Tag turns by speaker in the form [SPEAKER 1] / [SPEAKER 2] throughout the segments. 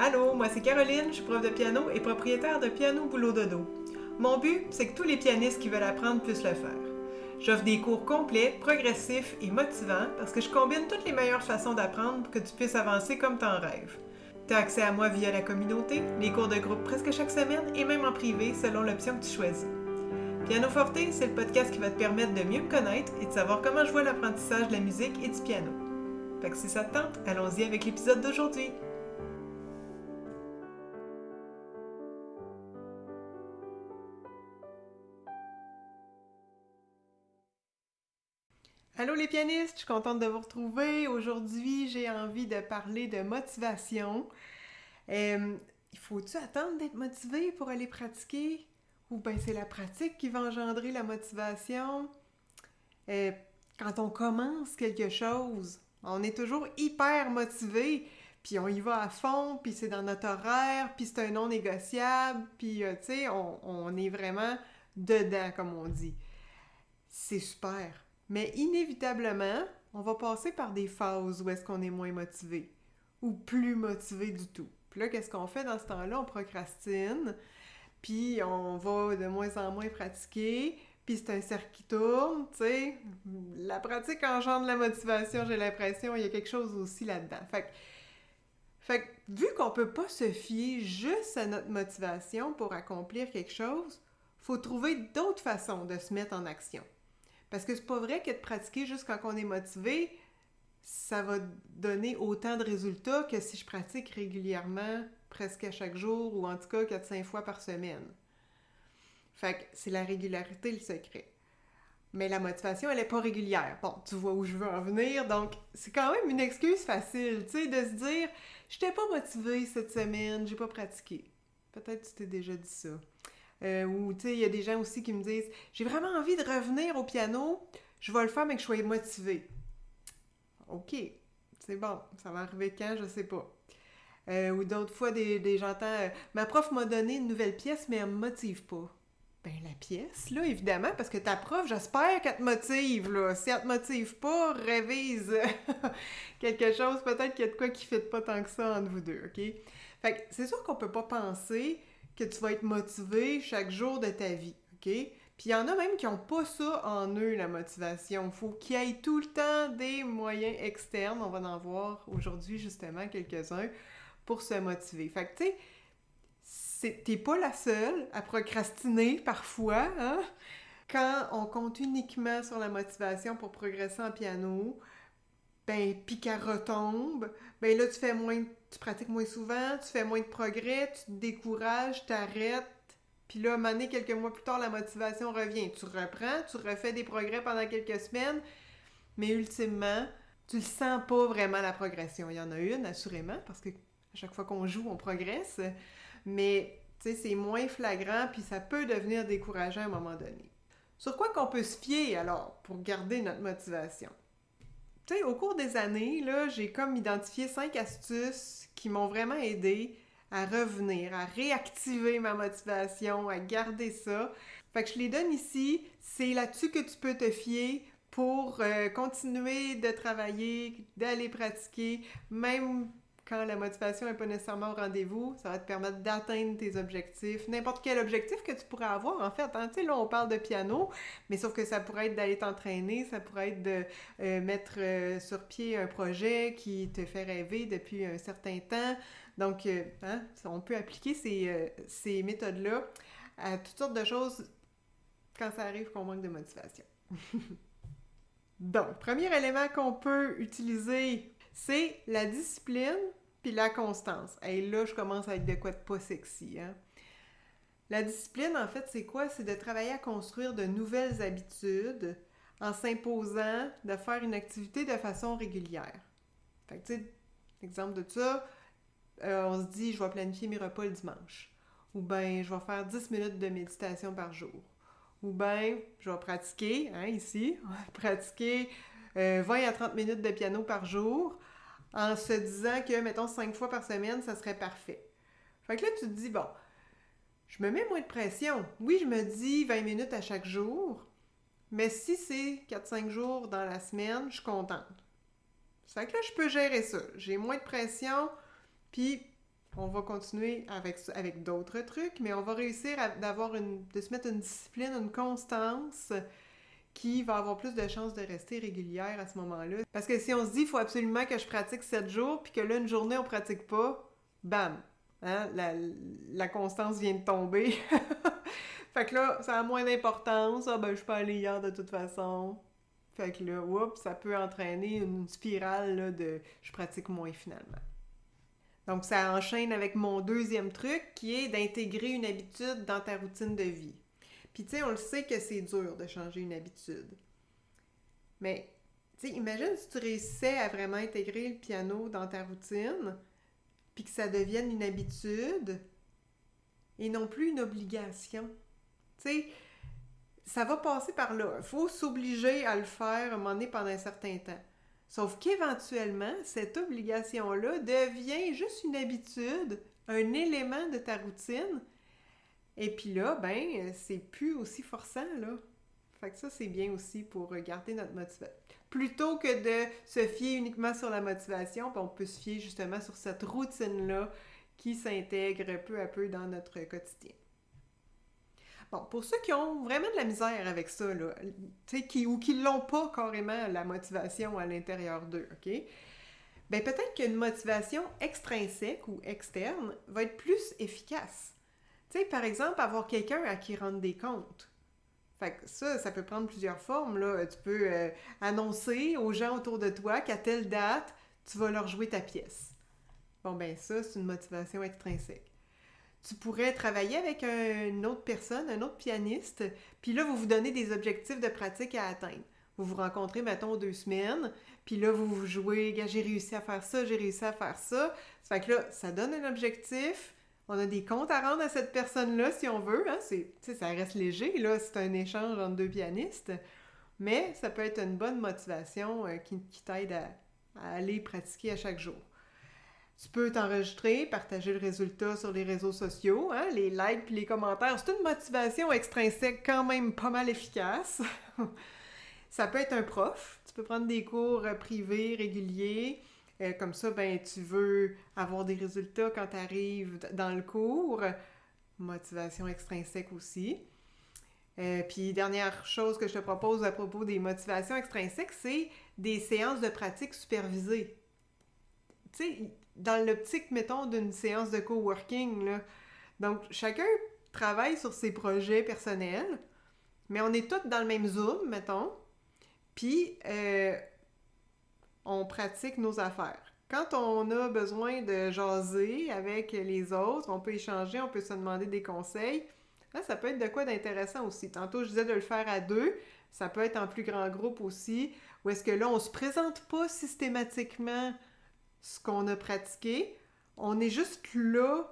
[SPEAKER 1] Allô, moi c'est Caroline, je suis prof de piano et propriétaire de Piano Boulot Dodo. Mon but, c'est que tous les pianistes qui veulent apprendre puissent le faire. J'offre des cours complets, progressifs et motivants parce que je combine toutes les meilleures façons d'apprendre pour que tu puisses avancer comme t'en rêves. Tu as accès à moi via la communauté, les cours de groupe presque chaque semaine et même en privé selon l'option que tu choisis. Piano Forte, c'est le podcast qui va te permettre de mieux me connaître et de savoir comment je vois l'apprentissage de la musique et du piano. Fait que si ça te tente, allons-y avec l'épisode d'aujourd'hui. Allô les pianistes, je suis contente de vous retrouver. Aujourd'hui, j'ai envie de parler de motivation. Euh, faut-tu attendre d'être motivé pour aller pratiquer? Ou bien c'est la pratique qui va engendrer la motivation? Euh, quand on commence quelque chose, on est toujours hyper motivé, puis on y va à fond, puis c'est dans notre horaire, puis c'est un non négociable, puis euh, tu sais, on est vraiment dedans, comme on dit. C'est super. Mais inévitablement, on va passer par des phases où est-ce qu'on est moins motivé ou plus motivé du tout. Puis là, qu'est-ce qu'on fait dans ce temps-là? On procrastine, puis on va de moins en moins pratiquer, puis c'est un cercle qui tourne, tu sais. La pratique engendre la motivation, j'ai l'impression, il y a quelque chose aussi là-dedans. Fait que, vu qu'on peut pas se fier juste à notre motivation pour accomplir quelque chose, faut trouver d'autres façons de se mettre en action. Parce que c'est pas vrai que de pratiquer juste quand on est motivé, ça va donner autant de résultats que si je pratique régulièrement, presque à chaque jour, ou en tout cas 4-5 fois par semaine. Fait que c'est la régularité le secret. Mais la motivation, elle est pas régulière. Bon, tu vois où je veux en venir, donc c'est quand même une excuse facile, tu sais, de se dire « J'étais pas motivée cette semaine, j'ai pas pratiqué. » Peut-être tu t'es déjà dit ça. Euh, ou, tu sais, il y a des gens aussi qui me disent J'ai vraiment envie de revenir au piano, je vais le faire, mais que je sois motivée. OK, c'est bon, ça va arriver quand, je sais pas. Euh, ou d'autres fois, des, des j'entends euh, Ma prof m'a donné une nouvelle pièce, mais elle me motive pas. Ben, la pièce, là, évidemment, parce que ta prof, j'espère qu'elle te motive, là. Si elle te motive pas, révise quelque chose, peut-être qu'il y a de quoi qui fait pas tant que ça entre vous deux, OK? Fait que c'est sûr qu'on peut pas penser que tu vas être motivé chaque jour de ta vie, OK? Puis il y en a même qui n'ont pas ça en eux, la motivation. Il faut qu'il y ait tout le temps des moyens externes. On va en voir aujourd'hui justement quelques-uns pour se motiver. Fait que tu sais, t'es pas la seule à procrastiner parfois, hein? Quand on compte uniquement sur la motivation pour progresser en piano, ben, puis qu'elle retombe, ben là, tu moins, tu pratiques moins souvent, tu fais moins de progrès, tu te décourages, t'arrêtes, puis là, à quelques mois plus tard, la motivation revient. Tu reprends, tu refais des progrès pendant quelques semaines, mais ultimement, tu le sens pas vraiment la progression. Il y en a une, assurément, parce que à chaque fois qu'on joue, on progresse, mais tu sais, c'est moins flagrant, puis ça peut devenir décourageant à un moment donné. Sur quoi qu'on peut se fier alors pour garder notre motivation? Tu sais, au cours des années, là, j'ai comme identifié cinq astuces qui m'ont vraiment aidé à revenir, à réactiver ma motivation, à garder ça. Fait que je les donne ici. C'est là-dessus que tu peux te fier pour euh, continuer de travailler, d'aller pratiquer, même quand la motivation n'est pas nécessairement au rendez-vous, ça va te permettre d'atteindre tes objectifs, n'importe quel objectif que tu pourrais avoir en fait. Hein. Tu sais, là, on parle de piano, mais sauf que ça pourrait être d'aller t'entraîner, ça pourrait être de euh, mettre euh, sur pied un projet qui te fait rêver depuis un certain temps. Donc, euh, hein, on peut appliquer ces, ces méthodes-là à toutes sortes de choses quand ça arrive qu'on manque de motivation. Donc, premier élément qu'on peut utiliser c'est la discipline puis la constance. Et là, je commence à être de quoi de pas sexy. Hein? La discipline, en fait, c'est quoi? C'est de travailler à construire de nouvelles habitudes en s'imposant de faire une activité de façon régulière. Fait que, tu sais, exemple de ça, euh, on se dit, je vais planifier mes repas le dimanche. Ou bien, je vais faire 10 minutes de méditation par jour. Ou bien, je vais pratiquer, hein, ici, pratiquer 20 euh, à 30 minutes de piano par jour en se disant que, mettons, 5 fois par semaine, ça serait parfait. Fait que là, tu te dis, bon, je me mets moins de pression. Oui, je me dis 20 minutes à chaque jour, mais si c'est 4-5 jours dans la semaine, je suis contente. Fait que là, je peux gérer ça. J'ai moins de pression, puis on va continuer avec, avec d'autres trucs, mais on va réussir à d'avoir de se mettre une discipline, une constance qui va avoir plus de chances de rester régulière à ce moment-là. Parce que si on se dit, il faut absolument que je pratique 7 jours, puis que là, une journée, on pratique pas, bam! Hein, la, constance vient de tomber. fait que là, ça a moins d'importance. Ah ben, je peux aller hier de toute façon. Fait que là, oups, ça peut entraîner une spirale de je pratique moins finalement. Donc, ça enchaîne avec mon deuxième truc qui est d'intégrer une habitude dans ta routine de vie. Puis, tu sais, on le sait que c'est dur de changer une habitude. Mais, tu sais, imagine si tu réussissais à vraiment intégrer le piano dans ta routine, puis que ça devienne une habitude et non plus une obligation. Tu sais, ça va passer par là. Il faut s'obliger à le faire à un moment donné pendant un certain temps. Sauf qu'éventuellement, cette obligation-là devient juste une habitude, un élément de ta routine. Et puis là, ben, c'est plus aussi forçant, là. Fait que ça, c'est bien aussi pour garder notre motivation. Plutôt que de se fier uniquement sur la motivation, on peut se fier justement sur cette routine-là qui s'intègre peu à peu dans notre quotidien. Bon, pour ceux qui ont vraiment de la misère avec ça, là, qui, ou qui l'ont pas carrément la motivation à l'intérieur d'eux, OK? Ben peut-être qu'une motivation extrinsèque ou externe va être plus efficace. Tu sais, par exemple, avoir quelqu'un à qui rendre des comptes. Fait ça, ça peut prendre plusieurs formes. Tu peux euh, annoncer aux gens autour de toi qu'à telle date, tu vas leur jouer ta pièce. Bon, ben ça, c'est une motivation extrinsèque tu pourrais travailler avec une autre personne, un autre pianiste, puis là, vous vous donnez des objectifs de pratique à atteindre. Vous vous rencontrez, mettons, deux semaines, puis là, vous vous jouez, j'ai réussi à faire ça, j'ai réussi à faire. Ça fait que là, ça donne un objectif, on a des comptes à rendre à cette personne-là, si on veut, hein, c'est, ça reste léger, là, c'est un échange entre deux pianistes, mais ça peut être une bonne motivation euh, qui, t'aide à aller pratiquer à chaque jour. Tu peux t'enregistrer, partager le résultat sur les réseaux sociaux, hein, les likes puis les commentaires. C'est une motivation extrinsèque quand même pas mal efficace. ça peut être un prof. Tu peux prendre des cours euh, privés réguliers. Euh, comme ça, ben, tu veux avoir des résultats quand tu arrives dans le cours. Motivation extrinsèque aussi. Euh, puis, dernière chose que je te propose à propos des motivations extrinsèques, c'est des séances de pratique supervisées. Tu sais, dans l'optique, mettons, d'une séance de coworking, là. Donc, chacun travaille sur ses projets personnels, mais on est tous dans le même Zoom, mettons, puis euh, on pratique nos affaires. Quand on a besoin de jaser avec les autres, on peut échanger, on peut se demander des conseils. Ça peut être de quoi d'intéressant aussi. Tantôt, je disais de le faire à deux. Ça peut être en plus grand groupe aussi. Ou est-ce que là, on se présente pas systématiquement ce qu'on a pratiqué. On est juste là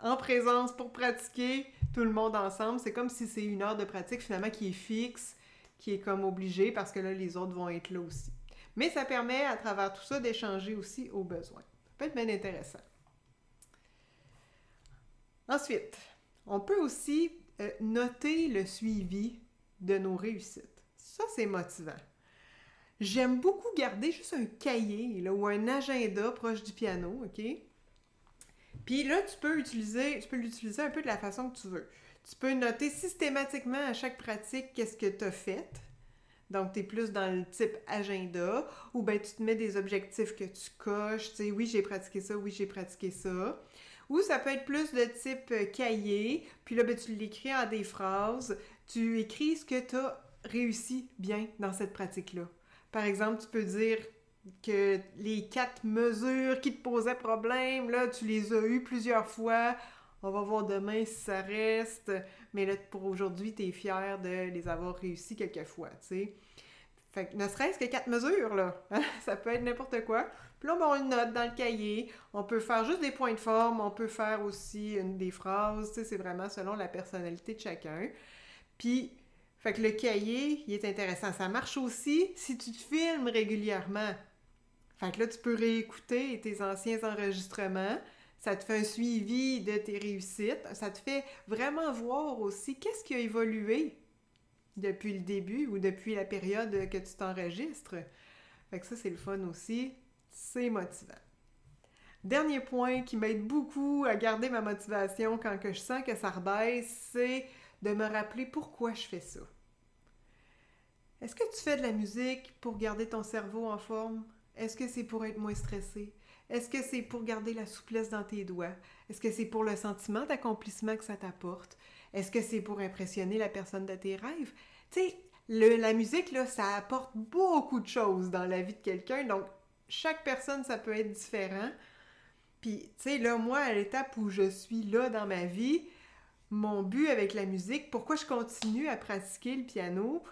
[SPEAKER 1] en présence pour pratiquer tout le monde ensemble. C'est comme si c'est une heure de pratique finalement qui est fixe, qui est comme obligée parce que là, les autres vont être là aussi. Mais ça permet à travers tout ça d'échanger aussi aux besoins. Ça peut être bien intéressant. Ensuite, on peut aussi euh, noter le suivi de nos réussites. Ça, c'est motivant. J'aime beaucoup garder juste un cahier là, ou un agenda proche du piano, OK? Puis là, tu peux utiliser, tu peux l'utiliser un peu de la façon que tu veux. Tu peux noter systématiquement à chaque pratique qu'est-ce que tu as fait. Donc, tu es plus dans le type agenda, ou bien tu te mets des objectifs que tu coches, tu sais, oui, j'ai pratiqué ça, oui, j'ai pratiqué ça. Ou ça peut être plus de type euh, cahier, puis là, ben, tu l'écris en des phrases, tu écris ce que tu as réussi bien dans cette pratique-là. Par exemple, tu peux dire que les quatre mesures qui te posaient problème, tu les as eues plusieurs fois. On va voir demain si ça reste. Mais là, pour aujourd'hui, tu es fier de les avoir réussi quelques fois, tu sais. Fait que ne serait-ce que quatre mesures, là. Hein, ça peut être n'importe quoi. Puis là, ben, on le note dans le cahier. On peut faire juste des points de forme. On peut faire aussi une, des phrases. Tu sais, c'est vraiment selon la personnalité de chacun. Puis, fait que le cahier, il est intéressant. Ça marche aussi si tu te filmes régulièrement. Fait que là, tu peux réécouter tes anciens enregistrements. Ça te fait un suivi de tes réussites. Ça te fait vraiment voir aussi qu'est-ce qui a évolué depuis le début ou depuis la période que tu t'enregistres. Fait que ça, c'est le fun aussi. C'est motivant. Dernier point qui m'aide beaucoup à garder ma motivation quand que je sens que ça rebaisse, c'est de me rappeler pourquoi je fais ça. Est-ce que tu fais de la musique pour garder ton cerveau en forme? Est-ce que c'est pour être moins stressé? Est-ce que c'est pour garder la souplesse dans tes doigts? Est-ce que c'est pour le sentiment d'accomplissement que ça t'apporte? Est-ce que c'est pour impressionner la personne de tes rêves? Tu sais, la musique, là, ça apporte beaucoup de choses dans la vie de quelqu'un. Donc, chaque personne, ça peut être différent. Puis, tu sais, là, moi, à l'étape où je suis là dans ma vie, mon but avec la musique, pourquoi je continue à pratiquer le piano,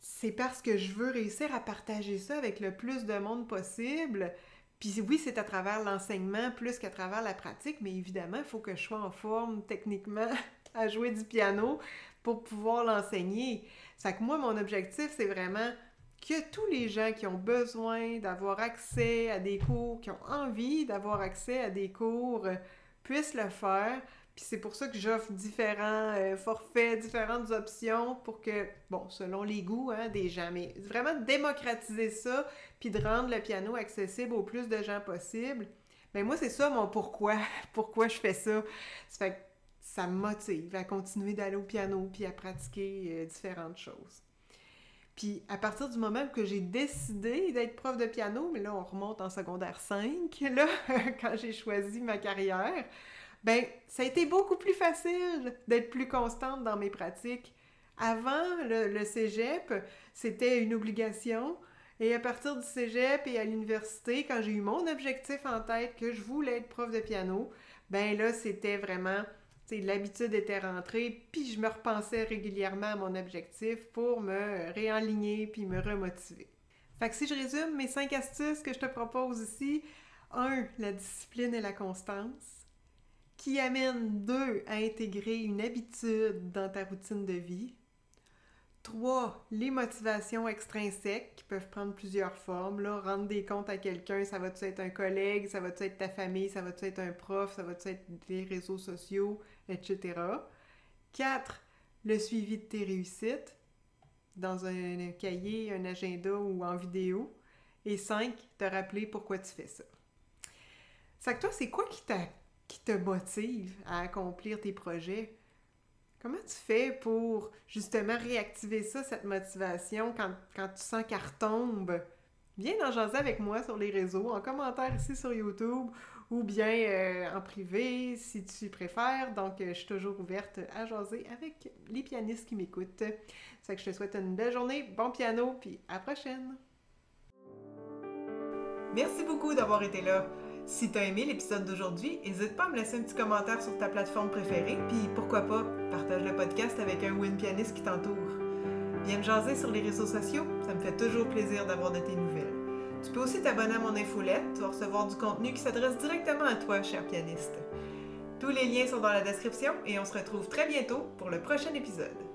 [SPEAKER 1] c'est parce que je veux réussir à partager ça avec le plus de monde possible. Puis oui, c'est à travers l'enseignement plus qu'à travers la pratique, mais évidemment, il faut que je sois en forme techniquement à jouer du piano pour pouvoir l'enseigner. Ça que moi, mon objectif, c'est vraiment que tous les gens qui ont besoin d'avoir accès à des cours, qui ont envie d'avoir accès à des cours, euh, puissent le faire. Puis c'est pour ça que j'offre différents euh, forfaits, différentes options pour que, bon, selon les goûts hein, des gens, mais vraiment démocratiser ça, puis de rendre le piano accessible au plus de gens possible. Ben, moi, c'est ça mon pourquoi, pourquoi je fais ça. Ça fait que ça me motive à continuer d'aller au piano, puis à pratiquer euh, différentes choses. Puis à partir du moment que j'ai décidé d'être prof de piano, mais là on remonte en secondaire 5, là, quand j'ai choisi ma carrière, ben ça a été beaucoup plus facile d'être plus constante dans mes pratiques. Avant le, cégep, c'était une obligation. Et à partir du cégep et à l'université, quand j'ai eu mon objectif en tête que je voulais être prof de piano, ben là, c'était vraiment, tu l'habitude était rentrée, puis je me repensais régulièrement à mon objectif pour me réaligner puis me remotiver. Fait que si je résume mes cinq astuces que je te propose ici, un, la discipline et la constance qui amène, deux, à intégrer une habitude dans ta routine de vie. Trois, les motivations extrinsèques qui peuvent prendre plusieurs formes. Là, rendre des comptes à quelqu'un, ça va être un collègue, ça va être ta famille, ça va être un prof, ça va être les réseaux sociaux, etc. Quatre, le suivi de tes réussites dans un cahier, un agenda ou en vidéo. Et cinq, te rappeler pourquoi tu fais ça. Ça que toi, c'est quoi qui t'a qui te motive à accomplir tes projets. Comment tu fais pour justement réactiver ça, cette motivation, quand, tu sens qu'elle retombe? Viens en jaser avec moi sur les réseaux, en commentaire ici sur YouTube ou bien euh, en privé si tu préfères. Donc, euh, je suis toujours ouverte à jaser avec les pianistes qui m'écoutent. C'est que je te souhaite une belle journée, bon piano, puis à la prochaine! Merci beaucoup d'avoir été là. Si t'as aimé l'épisode d'aujourd'hui, n'hésite pas à me laisser un petit commentaire sur ta plateforme préférée, puis pourquoi pas, partage le podcast avec un ou une pianiste qui t'entoure. Viens me jaser sur les réseaux sociaux, ça me fait toujours plaisir d'avoir de tes nouvelles. Tu peux aussi t'abonner à mon infolette, vas recevoir du contenu qui s'adresse directement à toi, cher pianiste. Tous les liens sont dans la description et on se retrouve très bientôt pour le prochain épisode.